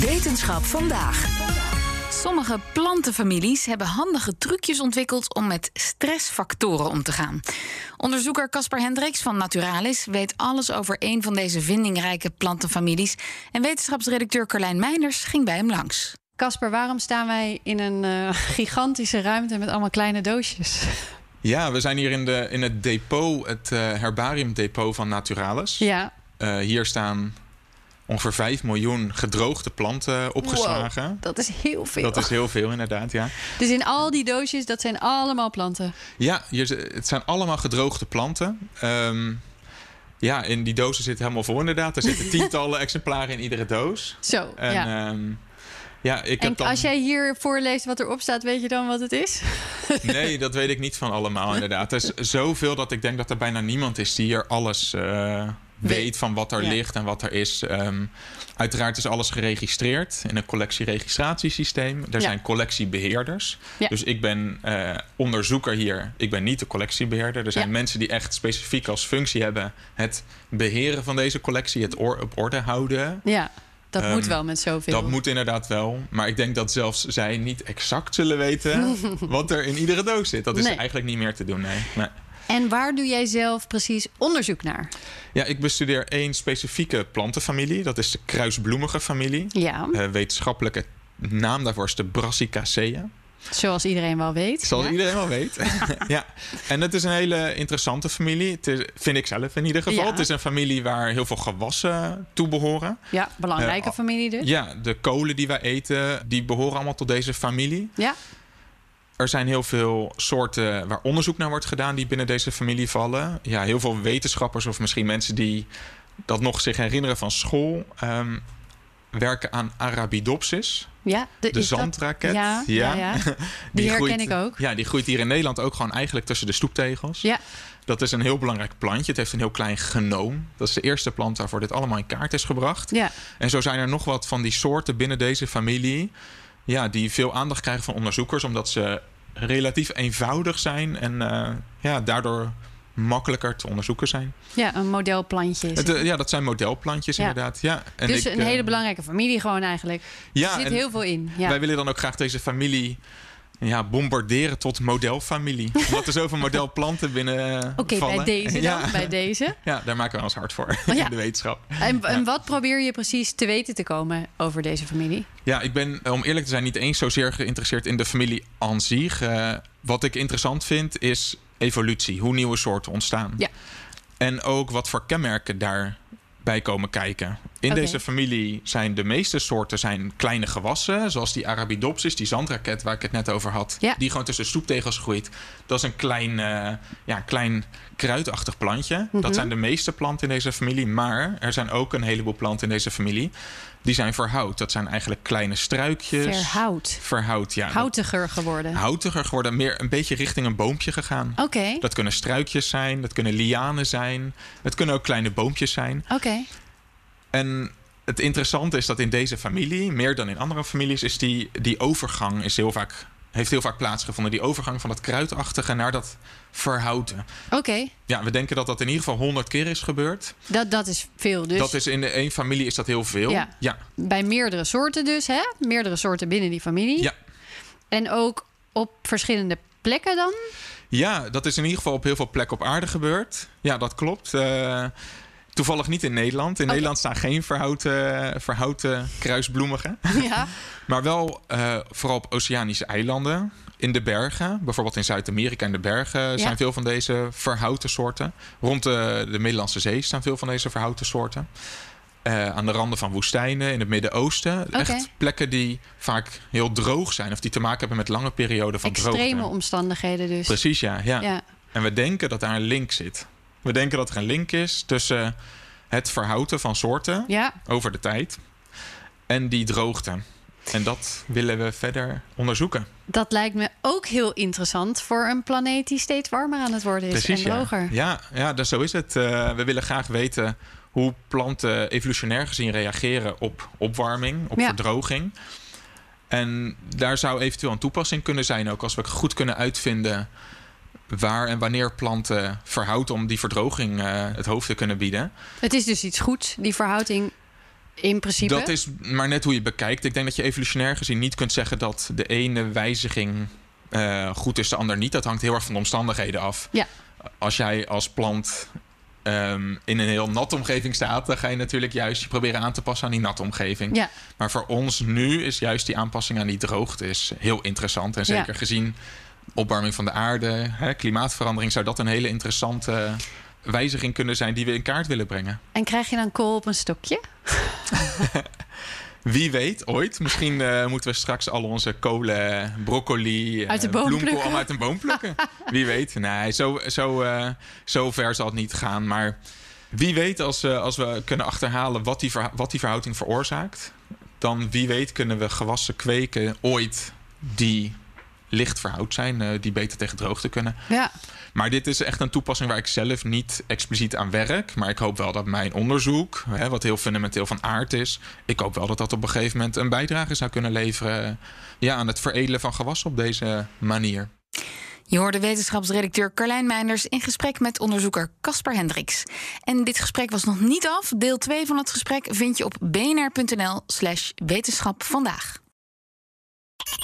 Wetenschap vandaag. Sommige plantenfamilies hebben handige trucjes ontwikkeld om met stressfactoren om te gaan. Onderzoeker Caspar Hendricks van Naturalis weet alles over een van deze vindingrijke plantenfamilies. En wetenschapsredacteur Carlijn Meinders ging bij hem langs. Casper, waarom staan wij in een uh, gigantische ruimte met allemaal kleine doosjes? Ja, we zijn hier in, de, in het depot, het uh, herbariumdepot van Naturalis. Ja. Uh, hier staan ongeveer 5 miljoen gedroogde planten opgeslagen. Wow, dat is heel veel. Dat is heel veel, inderdaad, ja. Dus in al die doosjes, dat zijn allemaal planten? Ja, het zijn allemaal gedroogde planten. Um, ja, in die dozen zitten helemaal vol inderdaad. Er zitten tientallen exemplaren in iedere doos. Zo, en, ja. Um, ja, ik en heb dan... als jij hier voorleest wat erop staat, weet je dan wat het is? Nee, dat weet ik niet van allemaal inderdaad. Er is zoveel dat ik denk dat er bijna niemand is die hier alles uh, weet van wat er ja. ligt en wat er is. Um, uiteraard is alles geregistreerd in een collectieregistratiesysteem. Er ja. zijn collectiebeheerders. Ja. Dus ik ben uh, onderzoeker hier. Ik ben niet de collectiebeheerder. Er zijn mensen die echt specifiek als functie hebben het beheren van deze collectie, het or op orde houden. Ja. Dat um, moet wel met zoveel. Dat moet inderdaad wel. Maar ik denk dat zelfs zij niet exact zullen weten wat er in iedere doos zit. Dat is Nee. eigenlijk niet meer te doen, nee. nee. En waar doe jij zelf precies onderzoek naar? Ja, ik bestudeer één specifieke plantenfamilie. Dat is de kruisbloemige familie. Ja, Uh, wetenschappelijke naam daarvoor is de Brassicacea. zoals iedereen wel weet. Zoals ja. iedereen wel weet. ja, en het is een hele interessante familie. Het is, vind ik zelf in ieder geval. Ja. Het is een familie waar heel veel gewassen toe behoren. Ja, belangrijke Eh, familie dus. Ja, de kolen die wij eten, die behoren allemaal tot deze familie. Ja. Er zijn heel veel soorten waar onderzoek naar wordt gedaan die binnen deze familie vallen. Ja, heel veel wetenschappers of misschien mensen die dat nog zich herinneren van school... ehm, werken aan Arabidopsis, Ja, de dat- zandraket. Ja, ja. ja. Die herken ik ook. Ja, die groeit hier in Nederland ook gewoon eigenlijk tussen de stoeptegels. Ja. Dat is een heel belangrijk plantje. Het heeft een heel klein genoom. Dat is de eerste plant waarvoor dit allemaal in kaart is gebracht. Ja. En zo zijn er nog wat van die soorten binnen deze familie... Ja, die veel aandacht krijgen van onderzoekers... omdat ze relatief eenvoudig zijn... en eh, ja, daardoor makkelijker te onderzoeken zijn. ja, een modelplantje Het, eh, ja, dat zijn modelplantjes Ja. inderdaad. Ja. En dus ik, een eh, hele belangrijke familie gewoon eigenlijk. ja, er zit heel veel in. Ja. Wij willen dan ook graag deze familie ja, bombarderen tot modelfamilie. Omdat er zoveel modelplanten binnen eh, Oké, bij deze dan. Ja. Bij deze. Ja, daar maken we ons hard voor Oh ja. in de wetenschap. En, en wat probeer je precies te weten te komen over deze familie? Ja, ik ben, om eerlijk te zijn, niet eens zozeer geïnteresseerd in de familie aan zich. Eh, wat ik interessant vind is evolutie, hoe nieuwe soorten ontstaan. Ja. En ook wat voor kenmerken daarbij komen kijken. In deze familie zijn de meeste soorten zijn kleine gewassen, zoals die Arabidopsis, die zandraket waar ik het net over had, Ja. die gewoon tussen stoeptegels groeit. Dat is een klein, eh, ja, klein kruidachtig plantje. Mhm. Dat zijn de meeste planten in deze familie, maar er zijn ook een heleboel planten in deze familie die zijn verhout. Dat zijn eigenlijk kleine struikjes. Verhout. Verhout, ja. Houtiger geworden. Houtiger geworden, meer een beetje richting een boompje gegaan. Oké. Dat kunnen struikjes zijn, dat kunnen lianen zijn. Het kunnen ook kleine boompjes zijn. Oké. En het interessante is dat in deze familie, meer dan in andere families, is die, die overgang is heel vaak, heeft heel vaak plaatsgevonden. Die overgang van dat kruidachtige naar dat verhouten. Oké. Ja, we denken dat dat in ieder geval honderd keer is gebeurd. Dat, dat is veel. Dus Dat is in de één familie is dat heel veel. Ja. ja. bij meerdere soorten dus, hè? Meerdere soorten binnen die familie. Ja. En ook op verschillende plekken dan? Ja, dat is in ieder geval op heel veel plekken op aarde gebeurd. Ja, dat klopt. Eh, toevallig niet in Nederland. In. Nederland staan geen verhouten, verhouten kruisbloemigen. Ja. Maar wel eh, vooral op oceanische eilanden. In de bergen, bijvoorbeeld in Zuid-Amerika in de bergen, zijn veel van deze verhouten soorten. Rond de, de Middellandse Zee staan veel van deze verhouten soorten. Eh, aan de randen van woestijnen in het Midden-Oosten. Echt plekken die vaak heel droog zijn of die te maken hebben met lange perioden van Extreme droogte. omstandigheden dus. Precies, ja, ja. Ja. En we denken dat daar een link zit. We denken dat er een link is tussen het verhouten van soorten Ja. over de tijd. en die droogte. En dat willen we verder onderzoeken. Dat lijkt me ook heel interessant voor een planeet die steeds warmer aan het worden is Precies, en droger. Ja, ja, ja dus zo is het. Uh, we willen graag weten hoe planten evolutionair gezien reageren op opwarming, op Ja. verdroging. En daar zou eventueel een toepassing kunnen zijn, ook als we goed kunnen uitvinden waar en wanneer planten verhouden om die verdroging eh, het hoofd te kunnen bieden. Het is dus iets goeds, die verhouding in principe. Dat is maar net hoe je bekijkt. Ik denk dat je evolutionair gezien niet kunt zeggen dat de ene wijziging eh, goed is, de ander niet. Dat hangt heel erg van de omstandigheden af. Ja. Als jij als plant ehm, in een heel natte omgeving staat, dan ga je natuurlijk juist je proberen aan te passen aan die natte omgeving. Ja. Maar voor ons nu is juist die aanpassing aan die droogte is heel interessant. En zeker Ja. gezien opwarming van de aarde, hè, klimaatverandering, zou dat een hele interessante wijziging kunnen zijn die we in kaart willen brengen. En krijg je dan kool op een stokje? Wie weet, ooit. Misschien eh, moeten we straks al onze kolen, broccoli, eh, Uit de boom bloemkool allemaal uit een boom plukken. wie weet. Nee, zo, zo, eh, zo ver zal het niet gaan. Maar wie weet, als, eh, als we kunnen achterhalen wat die, wat die verhouding veroorzaakt... dan wie weet kunnen we gewassen kweken ooit die licht verhoud zijn... eh, die beter tegen droogte kunnen. Ja. Maar dit is echt een toepassing waar ik zelf niet expliciet aan werk. Maar ik hoop wel dat mijn onderzoek, hè, wat heel fundamenteel van aard is, ik hoop wel dat dat op een gegeven moment een bijdrage zou kunnen leveren ja, aan het veredelen van gewassen op deze manier. Je hoorde wetenschapsredacteur Carlijn Meinders in gesprek met onderzoeker Caspar Hendricks. En dit gesprek was nog niet af. Deel 2 van het gesprek vind je op bnr.nl/slash wetenschap vandaag.